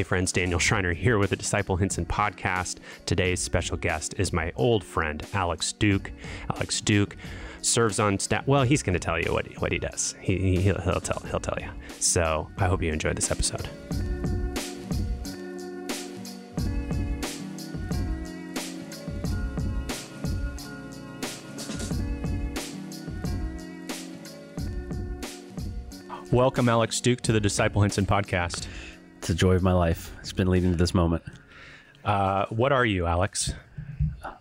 Hey friends, Daniel Schreiner here with the Disciple Hinson podcast. Today's special guest is my old friend, Alex Duke. Alex Duke serves on staff. Well, he's going to tell you what he, what he does. He, he'll, he'll tell he'll tell you. So I hope you enjoyed this episode. Welcome, Alex Duke, to the Disciple Hinson podcast. The joy of my life. It's been leading to this moment. Uh, what are you, Alex?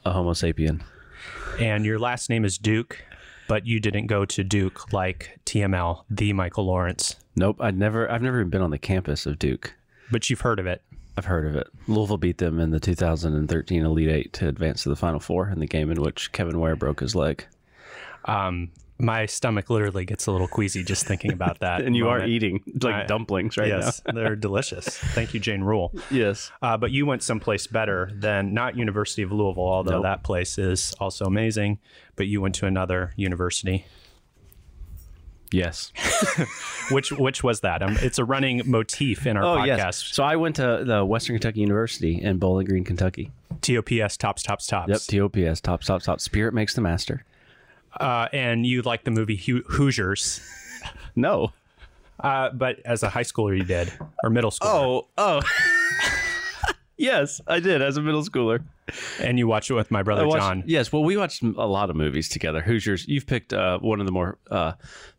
A Homo sapien. And your last name is Duke, but you didn't go to Duke like TML, the Michael Lawrence. Nope, I'd never. I've never even been on the campus of Duke. But you've heard of it. I've heard of it. Louisville beat them in the 2013 Elite Eight to advance to the Final Four in the game in which Kevin Ware broke his leg. Um, my stomach literally gets a little queasy just thinking about that. and you moment. are eating like I- dumplings right yes, they're delicious. Thank you, Jane Rule. Yes. Uh, but you went someplace better than not University of Louisville, although Nope. that place is also amazing. But you went to another university. Yes. Which which was that? Um, it's a running motif in our Oh podcast. yes. So I went to the Western Kentucky University in Bowling Green, Kentucky. TOPS tops tops tops. Yep. TOPS. Top. Top. Top. Spirit makes the master. Uh, and you like the movie Hoo- Hoosiers, No. uh, but as a high schooler you did or middle schooler, Oh. Oh. yes, I did as a middle schooler. and you watched it with my brother watched- John. Yes, well, we watched a lot of movies together. Hoosiers, you've picked uh, one of the more uh,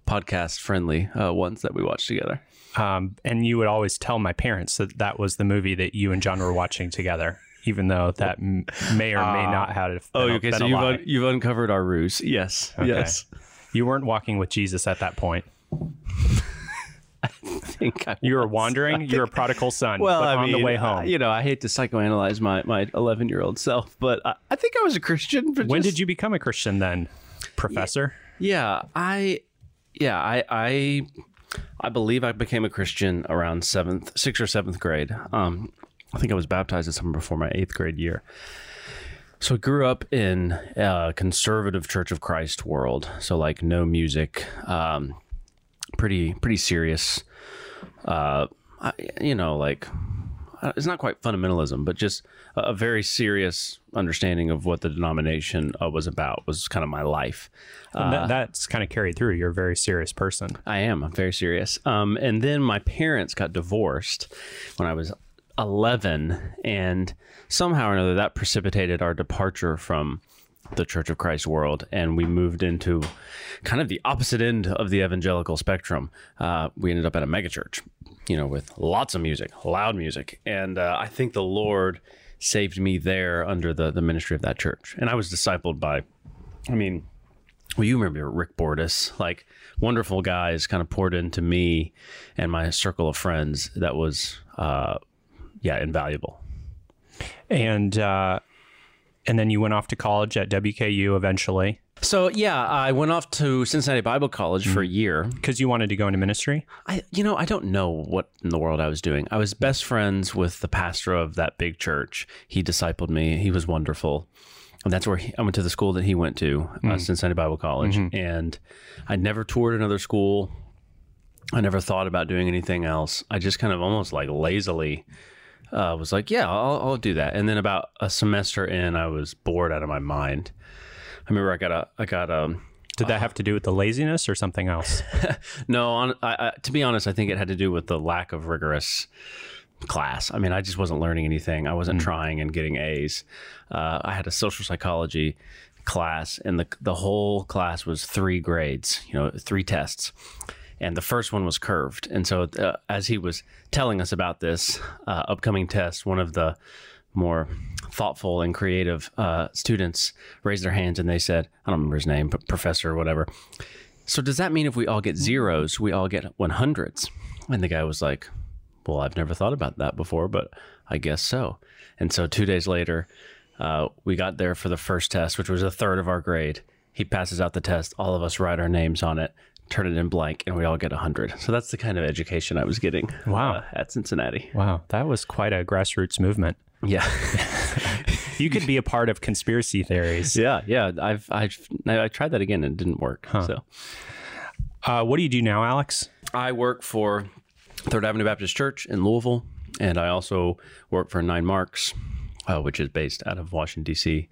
podcast friendly uh, ones that we watched together. Um, and you would always tell my parents that that was the movie that you and John were watching together, even though that m- may or may not have. Oh, okay. So you've, un- you've uncovered our ruse. Yes. Yes. you weren't walking with Jesus at that point. I think I You were wandering. You're a prodigal son. well, I on mean, the way uh, home. you know, I hate to psychoanalyze my my 11 year old self, but I, I think I was a Christian. When just- did you become a Christian then, Professor? Yeah, I, yeah, I, I, I believe I became a Christian around seventh, sixth or seventh grade. Um, I think I was baptized in summer before my eighth grade year. So I grew up in a conservative Church of Christ world. So like no music, um, pretty pretty serious. Uh, I, you know, like uh, it's not quite fundamentalism, but just a, very serious understanding of what the denomination uh, was about was kind of my life. And that, that's kind of carried through. You're a very serious person. I am. I'm very serious. Um, and then my parents got divorced when I was 11, and somehow or another that precipitated our departure from the Church of Christ world, and we moved into kind of the opposite end of the evangelical spectrum. Uh, we ended up at a megachurch, you know, with lots of music, loud music, and uh, I think the Lord saved me there under the the ministry of that church, and I was discipled by, I mean, well, you remember Rick Bordas, like wonderful guys, kind of poured into me and my circle of friends. That was, uh, yeah, invaluable. And uh, and then you went off to college at WKU eventually So yeah, I went off to Cincinnati Bible College for a year. because you wanted to go into ministry. I, you know, I don't know what in the world I was doing. I was best friends with the pastor of that big church. He discipled me. He was wonderful. And that's where he, I went to the school that he went to, uh, Cincinnati Bible College. And I never toured another school. I never thought about doing anything else. I just kind of almost like lazily uh, was like, yeah, I'll, I'll do that. And then about a semester in, I was bored out of my mind. I remember I got a, I got a, Did that have to do with the laziness or something else? no, on, I, I, to be honest, I think it had to do with the lack of rigorous class. I mean, I just wasn't learning anything. I wasn't trying and getting A's. Uh, I had a social psychology class, and the the whole class was three grades. You know, three tests. And the first one was curved. And so, uh, as he was telling us about this uh, upcoming test, one of the more thoughtful and creative uh, students raised their hands and they said, I don't remember his name, but professor or whatever. So does that mean if we all get zeros, we all get 100s? And the guy was like, Well, I've never thought about that before, but I guess so. And so two days later, uh, we got there for the first test, which was a third of our grade. He passes out the test. All of us write our names on it, turn it in blank, and we all get 100. So that's the kind of education I was getting Wow. uh, at Cincinnati. wow, that was quite a grassroots movement. Yeah. You could be a part of conspiracy theories. yeah. Yeah. I've, I've, I tried that again and it didn't work. So Uh, what do you do now, Alex? I work for Third Avenue Baptist Church in Louisville. and I also work for Nine Marks, uh, which is based out of Washington D.C.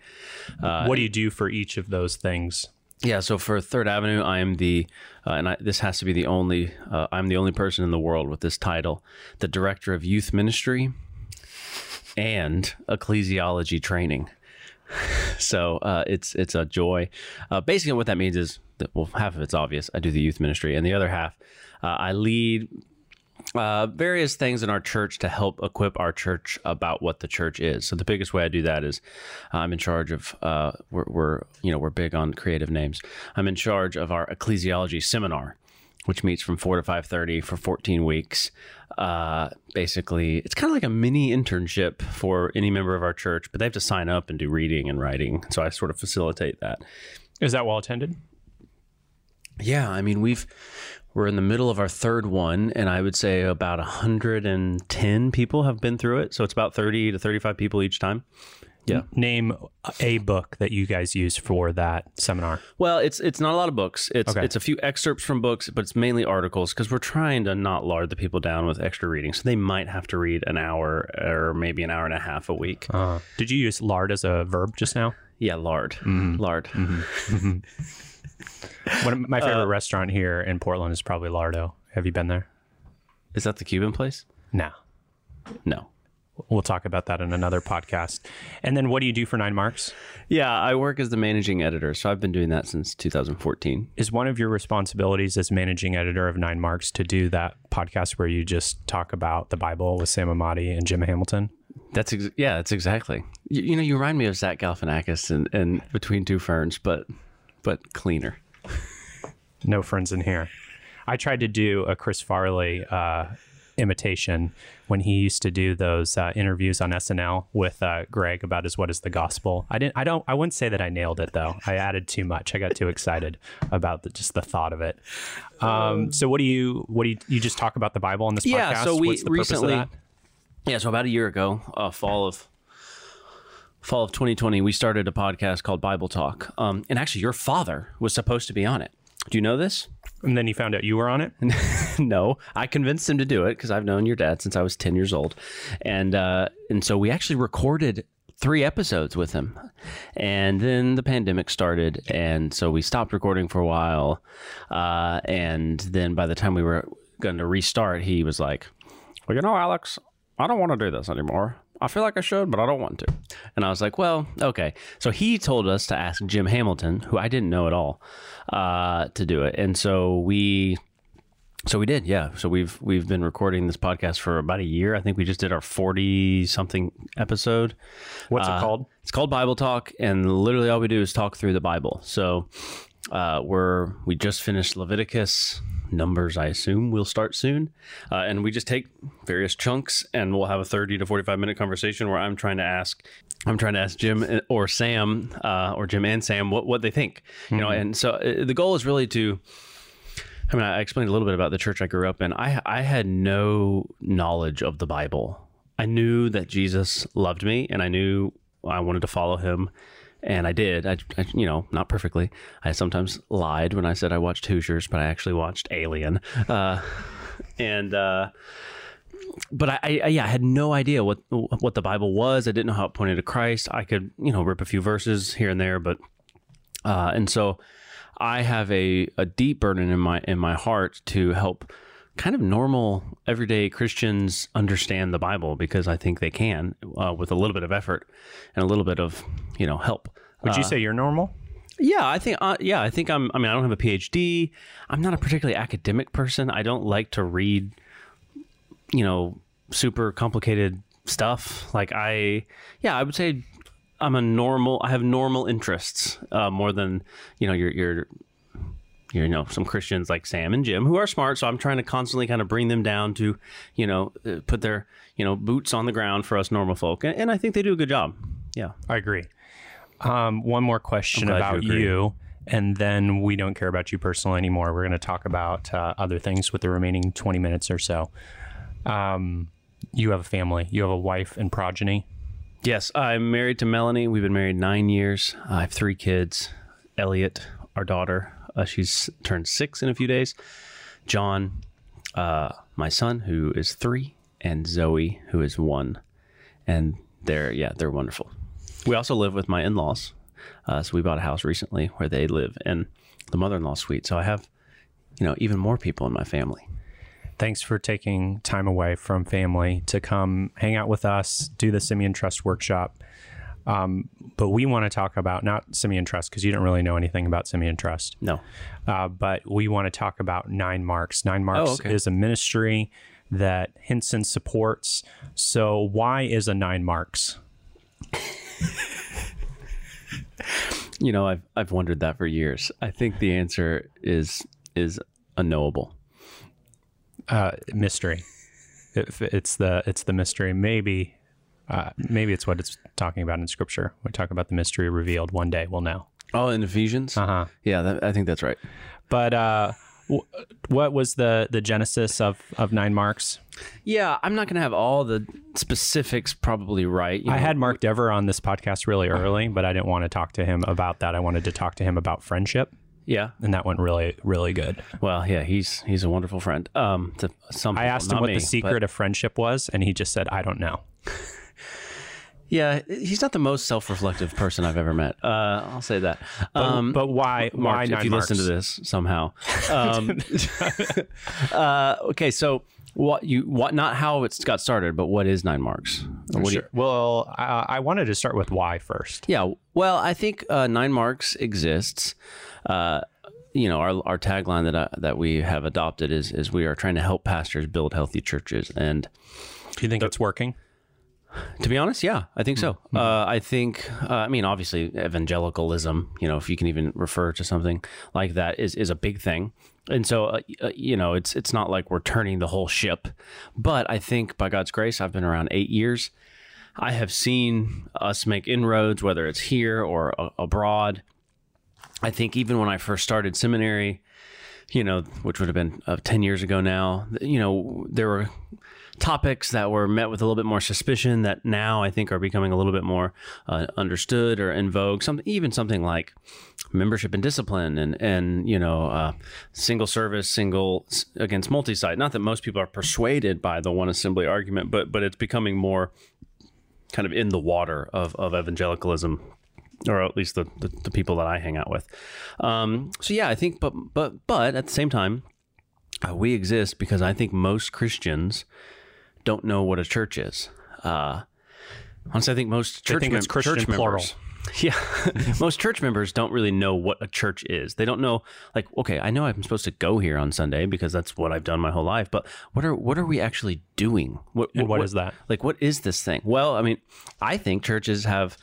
what do you do for each of those things? Yeah, so for Third Avenue, I am the, uh, and I, this has to be the only, uh, I'm the only person in the world with this title, the director of youth ministry and ecclesiology training. so uh, it's it's a joy. Uh, basically, what that means is that well, half of it's obvious. I do the youth ministry, and the other half, uh, I lead uh, various things in our church to help equip our church about what the church is. So the biggest way I do that is I'm in charge of uh, we're, we're you know we're big on creative names. I'm in charge of our ecclesiology seminar, which meets from four to five thirty for 14 weeks. Uh, basically, it's kind of like a mini internship for any member of our church, but they have to sign up and do reading and writing. So I sort of facilitate that. Is that well attended? Yeah, I mean we've we're in the middle of our third one, and I would say about 110 people have been through it. So it's about 30 to 35 people each time. Yeah. Name a book that you guys use for that seminar. Well, it's it's not a lot of books. It's Okay. it's a few excerpts from books, but it's mainly articles because we're trying to not lard the people down with extra reading. So they might have to read an hour or maybe an hour and a half a week. Uh, did you use lard as a verb just now? Yeah, lard, mm-hmm. lard. One mm-hmm. of mm-hmm. My favorite uh, restaurant here in Portland is probably Lardo. Have you been there? Is that the Cuban place? No. No. We'll talk about that in another podcast. And then what do you do for Nine Marks? Yeah, I work as the managing editor, so I've been doing that since 2014. Is one of your responsibilities as managing editor of Nine Marks to do that podcast where you just talk about the Bible with Sam Emadi and Jim Hamilton? That's ex- yeah, that's exactly. You, you know, you remind me of Zach Galifianakis and, and Between Two Ferns, but but cleaner. No friends in here. I tried to do a Chris Farley uh, imitation when he used to do those uh, interviews on SNL with uh, Greg about his "What is the Gospel." I didn't. I don't. I wouldn't say that I nailed it though. I added too much. I got too excited about the, just the thought of it. Um, so what do you? What do you? You just talk about the Bible on this Yeah, podcast? so we What's the recently- Yeah, so about a year ago, uh, fall of fall of 2020, we started a podcast called Bible Talk. Um, and actually, your father was supposed to be on it. Do you know this? And then he found out you were on it. no, I convinced him to do it because I've known your dad since I was 10 years old. And uh, and so we actually recorded three episodes with him. And then the pandemic started. And so we stopped recording for a while. Uh, and then by the time we were going to restart, he was like, Well, you know, Alex, I don't want to do this anymore. I feel like I should, but I don't want to. And I was like, well, okay. So he told us to ask Jim Hamilton, who I didn't know at all, uh, to do it. And so we so we did, yeah. So we've we've been recording this podcast for about a year. I think we just did our forty something episode. What's Uh, it called? It's called Bible Talk, and literally all we do is talk through the Bible. So uh, we're we just finished Leviticus. Numbers, I assume, will start soon, uh, and we just take various chunks, and we'll have a thirty to forty-five minute conversation where I'm trying to ask, I'm trying to ask Jim or Sam, uh, or Jim and Sam, what what they think, you know. And so uh, the goal is really to I mean, I explained a little bit about the church I grew up in. I I had no knowledge of the Bible. I knew that Jesus loved me, and I knew I wanted to follow him, and I did. I, I you know, not perfectly. I sometimes lied when I said I watched Hoosiers, but I actually watched Alien. Uh, and uh, but I, I yeah, I had no idea what what the Bible was. I didn't know how it pointed to Christ. I could you know rip a few verses here and there, but uh, and so I have a, a deep burden in my in my heart to help kind of normal everyday Christians understand the Bible because I think they can uh, with a little bit of effort and a little bit of you know help. Would you say you're normal? Yeah, I think. Uh, yeah, I think I'm. I mean, I don't have a PhD. I'm not a particularly academic person. I don't like to read, you know, super complicated stuff. Like I, yeah, I would say I'm a normal. I have normal interests uh, more than you know your your. You know, some Christians like Sam and Jim who are smart, so I'm trying to constantly kind of bring them down to, you know, uh, put their, you know, boots on the ground for us normal folk, and, and I think they do a good job. Yeah. I agree. Um, one more question about you you, and then we don't care about you personally anymore. We're going to talk about uh, other things with the remaining 20 minutes or so. Um, you have a family, you have a wife and progeny. Yes, I'm married to Melanie. We've been married nine years. I have three kids. Elliot, our daughter, uh, she's turned six in a few days. John, uh, my son, who is three, and Zoe, who is one, and they're yeah they're wonderful. We also live with my in-laws, uh, so we bought a house recently where they live in the mother-in-law suite. So I have you know even more people in my family. Thanks for taking time away from family to come hang out with us, do the Simeon Trust workshop. Um, but we want to talk about not Simeon Trust because you don't really know anything about Simeon Trust. No, uh, but we want to talk about Nine Marks. Nine Marks Oh, okay. is a ministry that Hinson supports. So, why is a Nine Marks? you know I've I've wondered that for years. I think the answer is is unknowable. Uh, mystery. If it's the it's the mystery. Maybe uh, maybe it's what it's talking about in Scripture. We talk about the mystery revealed. One day we'll know. Oh, in Ephesians. Uh huh. Yeah, that, I think that's right. But uh, w- what was the the genesis of of Nine Marks? Yeah, I'm not going to have all the specifics probably right. You I know, had Mark Dever on this podcast really early, but I didn't want to talk to him about that. I wanted to talk to him about friendship, yeah. and that went really, really good. Well, yeah, he's he's a wonderful friend. Um, to some I asked him what me, the but- secret of friendship was, and he just said, "I don't know." Yeah, he's not the most self-reflective person I've ever met. Uh, I'll say that. Um, but why? Mark, why if you marks? listen to this somehow. Um, uh, okay, so what you what not how it's got started, but what is nine marks? What do you- Well, I, I wanted to start with why first. Yeah, well, I think uh, Nine Marks exists. Uh, you know, our, our tagline that I, that we have adopted is is we are trying to help pastors build healthy churches. And Do you think it's working? to be honest, yeah, I think so. Uh, I think, uh, I mean, obviously, evangelicalism, you know, if you can even refer to something like that, is is a big thing. And so, uh, uh, you know, it's it's not like we're turning the whole ship, but I think by God's grace, I've been around eight years. I have seen us make inroads, whether it's here or uh, abroad. I think even when I first started seminary, you know, which would have been uh, 10 years ago now, you know, there were topics that were met with a little bit more suspicion that now I think are becoming a little bit more uh, understood or in vogue. Something, even something like membership and discipline and, and you know, uh, single service, single against multi site. Not that most people are persuaded by the one assembly argument, but, but it's becoming more kind of in the water of, of evangelicalism or at least the, the, the people that I hang out with. Um, so yeah, I think, but but but at the same time, uh, we exist because I think most Christians don't know what a church is. Uh, honestly, I think most church, think mem- church plural. members. Yeah, most church members don't really know what a church is. They don't know, like, okay, I know I'm supposed to go here on Sunday because that's what I've done my whole life. But what are what are we actually doing? What And what is that? like what is this thing well i mean i think churches have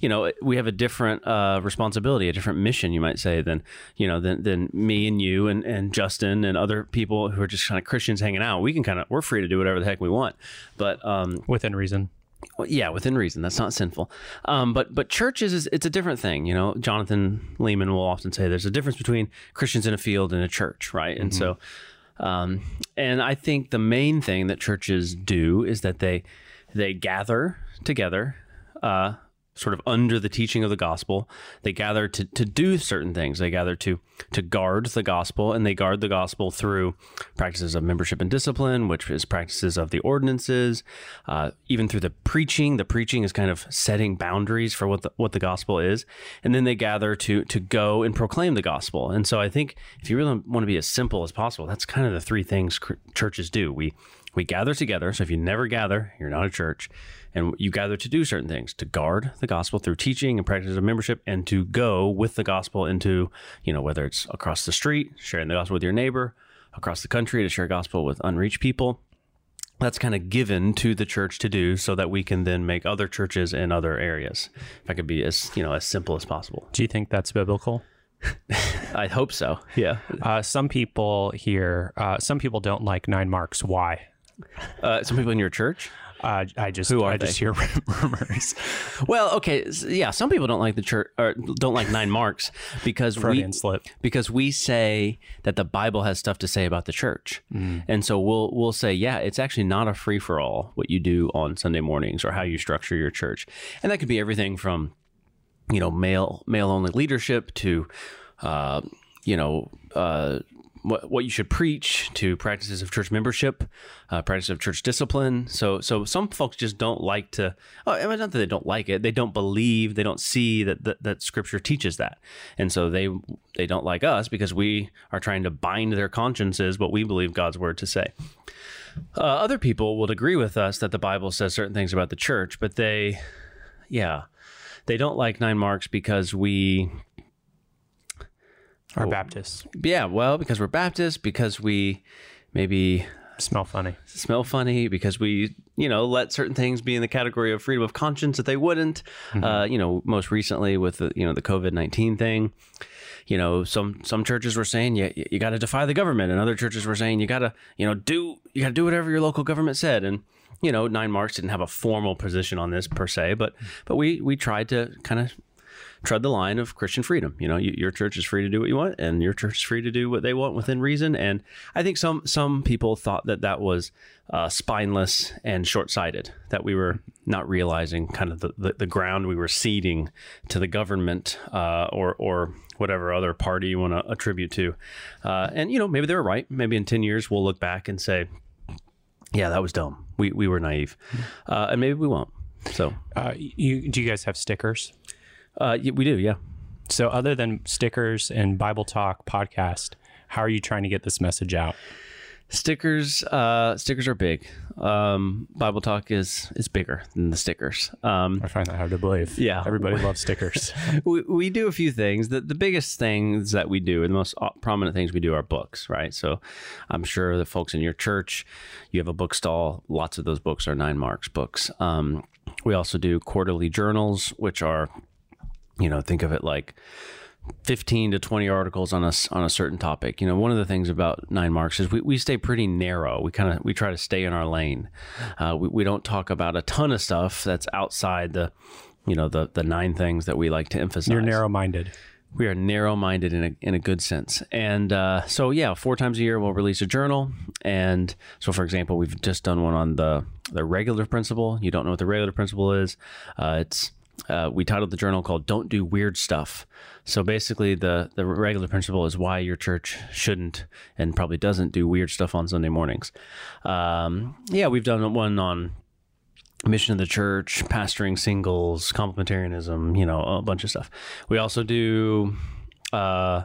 you know we have a different uh, responsibility a different mission you might say than you know than, than me and you and, and justin and other people who are just kind of christians hanging out we can kind of we're free to do whatever the heck we want but um, Within reason. well, yeah, within reason. That's not sinful. Um, but but churches is it's a different thing. You know, Jonathan Leeman will often say there's a difference between Christians in a field and a church, right? And so, um, and I think the main thing that churches do is that they they gather together. Uh, sort of under the teaching of the gospel. They gather to, to do certain things. They gather to to guard the gospel and they guard the gospel through practices of membership and discipline which is practices of the ordinances uh, even through the preaching. The preaching is kind of setting boundaries for what the, what the gospel is. And then they gather to to go and proclaim the gospel. And so i think if you really want to be as simple as possible that's kind of the three things cr- churches do. We we gather together. So if you never gather, you're not a church. And you gather to do certain things to guard the gospel through teaching and practice of membership and to go with the gospel into, you know, whether it's across the street, sharing the gospel with your neighbor, across the country to share gospel with unreached people. That's kind of given to the church to do so that we can then make other churches in other areas. If I could be as, you know, as simple as possible. Do you think that's biblical? I hope so. Yeah. Uh, some people here, uh, some people don't like nine marks. Why? Uh, some people in your church? Uh, I just, Who are I just hear rumors. Well, okay, s- yeah. Some people don't like the church or don't like nine marks because we slip. because we say that the Bible has stuff to say about the church, and so we'll we'll say, yeah, it's actually not a free for all what you do on Sunday mornings or how you structure your church, and that could be everything from you know male male only leadership to uh, you know uh, what, what you should preach to practices of church membership, uh, practice of church discipline. So so some folks just don't like to. Oh, I not that they don't like it. They don't believe. They don't see that that, that Scripture teaches that, and so they they don't like us because we are trying to bind their consciences what we believe God's word to say. Uh, other people would agree with us that the Bible says certain things about the church, but they, yeah, they don't like nine marks because we Are Baptists yeah, well, because we're Baptists, because we maybe smell funny? smell funny, because we, you know, let certain things be in the category of freedom of conscience that they wouldn't. Uh, you know, most recently with the, you know, the COVID nineteen thing. You know, some some churches were saying you you got to defy the government, and other churches were saying you got to you know do you got to do whatever your local government said, and you know, Nine Marks didn't have a formal position on this per se, but but we we tried to kind of tread the line of Christian freedom. You know, you, your church is free to do what you want, and your church is free to do what they want within reason. And I think some some people thought that that was uh, spineless and short sighted. That we were not realizing kind of the, the, the ground we were ceding to the government uh, or or whatever other party you want to attribute to. Uh, and you know, maybe they were right. Maybe in ten years we'll look back and say, "Yeah, that was dumb. We we were naive," uh, and maybe we won't. So Uh, you do you guys have stickers? Uh, we do, yeah. So other than stickers and Bible Talk podcast, how are you trying to get this message out? Stickers, uh, stickers are big. Um, Bible Talk is is bigger than the stickers. Um, I find that hard to believe. Yeah. everybody loves stickers. we, we do a few things. The, the biggest things that we do, and the most prominent things we do, are books, right? So I'm sure that folks in your church, you have a bookstall. Lots of those books are Nine Marks books. Um, we also do quarterly journals, which are, you know, think of it like 15 to 20 articles on a, s- on a certain topic. You know, one of the things about Nine Marks is we, we stay pretty narrow. We kind of, we try to stay in our lane. Uh, we, we don't talk about a ton of stuff that's outside the, you know, the, the nine things that we like to emphasize. You're narrow minded. We are narrow minded in a, in a good sense. And uh, so, yeah, four times a year we'll release a journal. And so, for example, we've just done one on the, the regulative principle. You don't know what the regulative principle is. Uh, it's uh, we titled the journal called "Don't Do Weird Stuff." So basically, the the regulative principle is why your church shouldn't and probably doesn't do weird stuff on Sunday mornings. Um, yeah, we've done one on mission of the church, pastoring singles, complementarianism, you know, a bunch of stuff. We also do uh,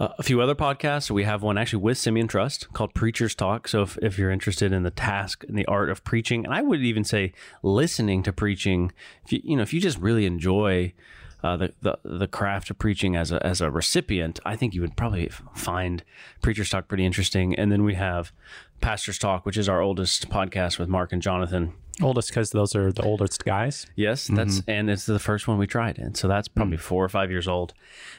a few other podcasts. We have one actually with Simeon Trust called Preacher's Talk. So if, if you're interested in the task and the art of preaching, and I would even say listening to preaching, if you, you know, if you just really enjoy uh, the, the the craft of preaching as a as a recipient, I think you would probably find Preacher's Talk pretty interesting. And then we have Pastor's Talk, which is our oldest podcast with Mark and Jonathan. Oldest because those are the oldest guys. Yes, mm-hmm. that's and it's the first one we tried, and so that's probably mm. four or five years old,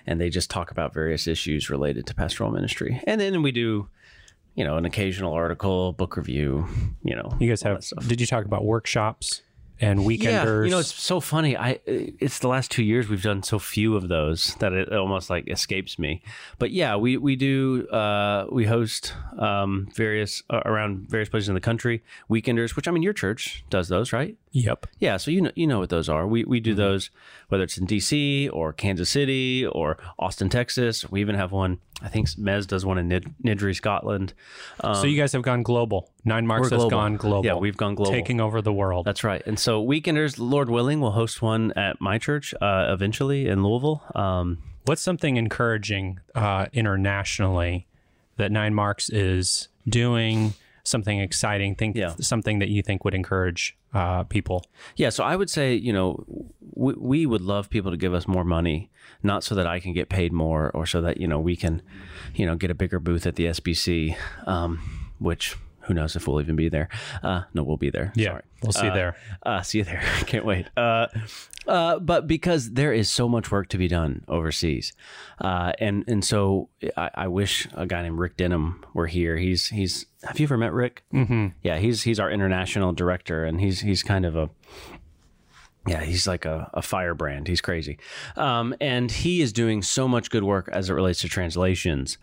and they just talk about various issues related to pastoral ministry, and then we do, you know, an occasional article, book review, you know. You guys have. Did you talk about workshops and weekenders? Yeah, you know, it's so funny. I it's the last two years we've done so few of those that it almost like escapes me. But yeah, we we do uh, we host um, various uh, around various places in the country weekenders, which I mean your church does those, right? Yep. Yeah, so you know you know what those are. We we do those whether it's in DC or Kansas City or Austin, Texas. We even have one. I think Mez does one in Nid- Niddrie, Scotland. so you guys have gone global. Nine Marks has global. gone global. Yeah, we've gone global. taking over the world. That's right. And so weekenders, Lord willing, we'll host one at my church uh, eventually in Louisville. Um, What's something encouraging uh, internationally that Nine Marks is doing? Something exciting. Think Yeah. something that you think would encourage uh, people. Yeah, so I would say, you know, we, we would love people to give us more money, not so that I can get paid more or so that, you know, we can, you know, get a bigger booth at the SBC, um, which who knows if we'll even be there. Uh, no, we'll be there. Sorry. we'll see you there. Uh, see you there. Can't wait. Uh, uh, but because there is so much work to be done overseas, uh, and and so I, I wish a guy named Rick Denham were here. He's he's. Have you ever met Rick? Mm-hmm. Yeah, he's he's our international director, and he's he's kind of a yeah, he's like a, a firebrand. He's crazy. Um, and he is doing so much good work as it relates to translations.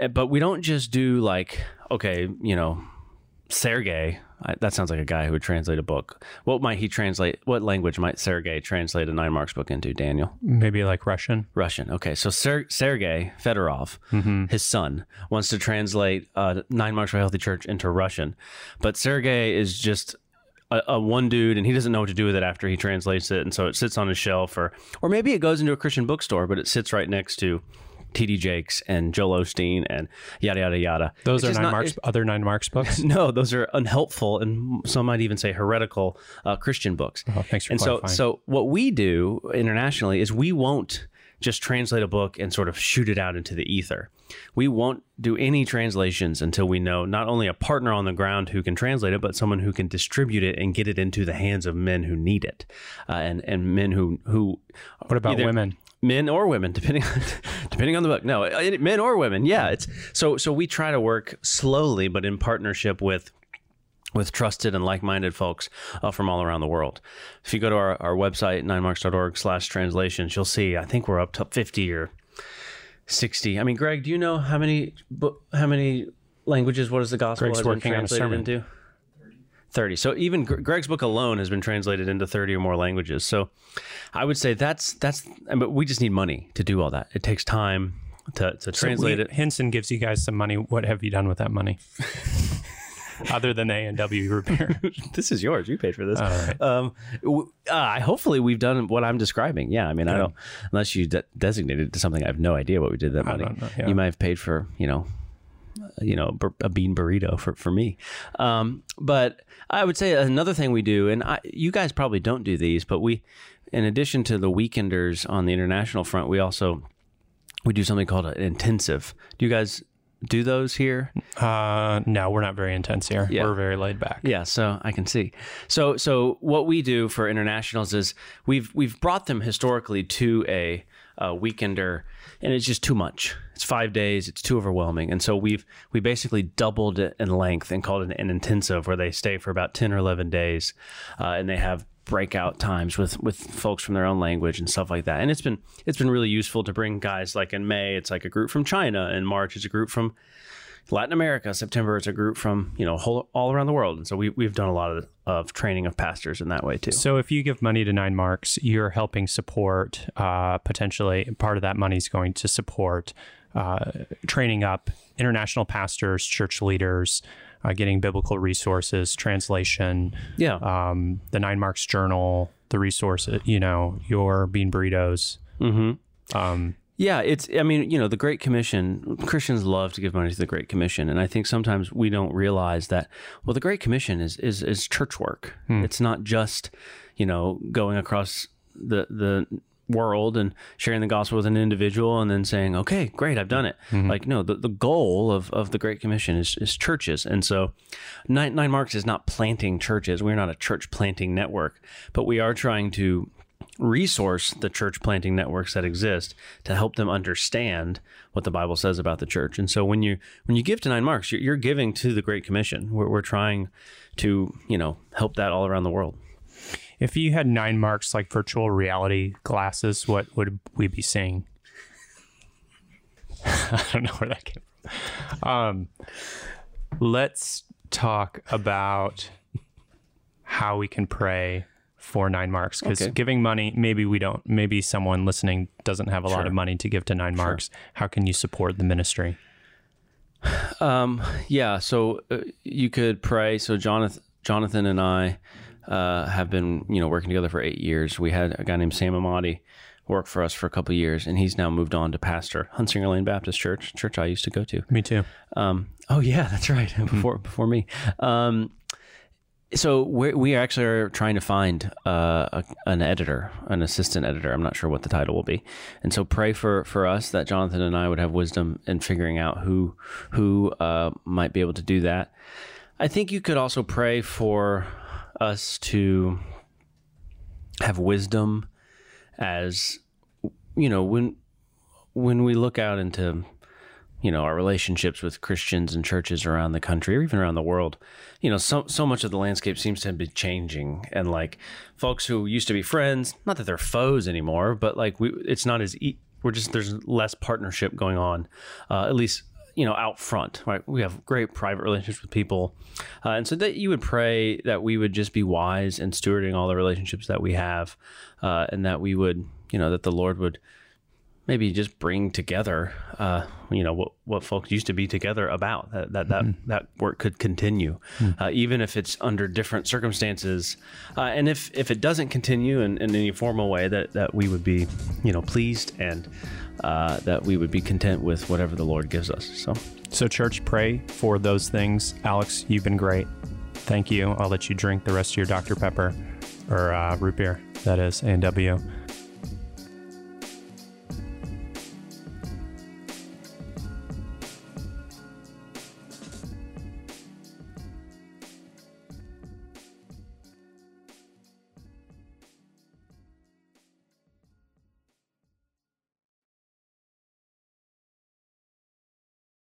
Uh, But we don't just do like, okay, you know, Sergey, I, that sounds like a guy who would translate a book. What might he translate? What language might Sergey translate a Nine Marks book into? Daniel, Maybe like Russian. Russian. Okay, so Ser- Sergey Fedorov, his son, wants to translate uh, Nine Marks for a Healthy Church into Russian, but Sergey is just a, a one dude, and he doesn't know what to do with it after he translates it, and so it sits on his shelf, or or maybe it goes into a Christian bookstore, but it sits right next to. T.D. Jakes and Joel Osteen and yada yada yada. Those It's are nine not- marks. other nine marks books. no, those are unhelpful and some might even say heretical uh, Christian books. Oh, thanks for and so, so what we do internationally is we won't just translate a book and sort of shoot it out into the ether. We won't do any translations until we know not only a partner on the ground who can translate it, but someone who can distribute it and get it into the hands of men who need it, uh, and and men who who. What about either- women? Men or women depending on depending on the book. No men or women yeah it's so so we try to work slowly but in partnership with with trusted and like-minded folks uh, from all around the world. If you go to our, our website ninemarks.org slash translations you'll see i think we're up to 50 or 60 i mean greg do you know how many how many languages what is the gospel Greg's has been working a translated into 30 so even greg's book alone has been translated into 30 or more languages so i would say that's that's but we just need money to do all that it takes time to, to translate we- it Hinson gives you guys some money. What have you done with that money? Other than A and W repair. this is yours you paid for this All right. um w- uh, hopefully we've done what i'm describing yeah i mean i don't unless you de- designated it to something i have no idea what we did that money know, yeah. you might have paid for you know you know a bean burrito for, for me um, but i would say another thing we do and I, you guys probably don't do these but we in addition to the weekenders on the international front we also we do something called an intensive do you guys do those here Uh, no, we're not very intense here. Yeah. We're very laid back. Yeah, so I can see. So so what we do for internationals is we've we've brought them historically to a, a weekender, and it's just too much. It's five days. It's too overwhelming, and so we've we basically doubled it in length and called it an intensive, where they stay for about ten or eleven days, uh, and they have breakout times with with folks from their own language and stuff like that. And it's been it's been really useful to bring guys like in May, it's like a group from China, in March, it's a group from Latin America. September, it's a group from you know whole, all around the world, and so we we've done a lot of, of training of pastors in that way too. So if you give money to Nine Marks, you're helping support uh, potentially part of that money is going to support uh, training up international pastors, church leaders, uh, getting biblical resources, translation, Yeah, um, the Nine Marks Journal, the resources, you know, your bean burritos. Um, yeah. It's I mean you know the Great Commission. Christians love to give money to the Great Commission, and I think sometimes we don't realize that. Well, the Great Commission is is is church work. Hmm. It's not just you know going across the the world and sharing the gospel with an individual and then saying okay great i've done it mm-hmm. like no the, the goal of, of the great commission is, is churches and so nine, nine marks is not planting churches we're not a church planting network but we are trying to resource the church planting networks that exist to help them understand what the bible says about the church and so when you when you give to nine marks you're, you're giving to the great commission we're, we're trying to you know help that all around the world if you had Nine Marks like virtual reality glasses, what would we be seeing? I don't know where that came from. Um, let's talk about how we can pray for nine marks because Okay. giving money maybe we don't maybe someone listening doesn't have a lot of money to give to nine marks how can you support the ministry Um, yeah, so uh, you could pray. So Jonathan, Jonathan and I uh, have been, you know, working together for eight years. We had a guy named Sam Emadi work for us for a couple of years, and he's now moved on to pastor Hunsinger Lane Baptist Church, church I used to go to. me too Um, oh yeah, that's right. Before before me. Um, so we we actually are trying to find uh, a, an editor, an assistant editor. I'm not sure what the title will be, and so pray for for us that Jonathan and I would have wisdom in figuring out who who uh, might be able to do that. I think you could also pray for us to have wisdom as you know when when we look out into you know our relationships with Christians and churches around the country or even around the world you know so so much of the landscape seems to be changing. And like folks who used to be friends not that they're foes anymore but like we it's not as e- we're just there's less partnership going on uh, at least you know out front right? We have great private relationships with people. Uh, and so that you would pray that we would just be wise in stewarding all the relationships that we have uh, and that we would you know that the lord would maybe just bring together, uh, you know, what, what folks used to be together about. That that that, mm-hmm. that work could continue, mm-hmm. uh, even if it's under different circumstances, uh, and if if it doesn't continue in, in any formal way, that that we would be, you know, pleased and uh, that we would be content with whatever the Lord gives us. So, so church, pray for those things. Alex, you've been great. Thank you. I'll let you drink the rest of your Dr Pepper or uh, root beer. That is A and W.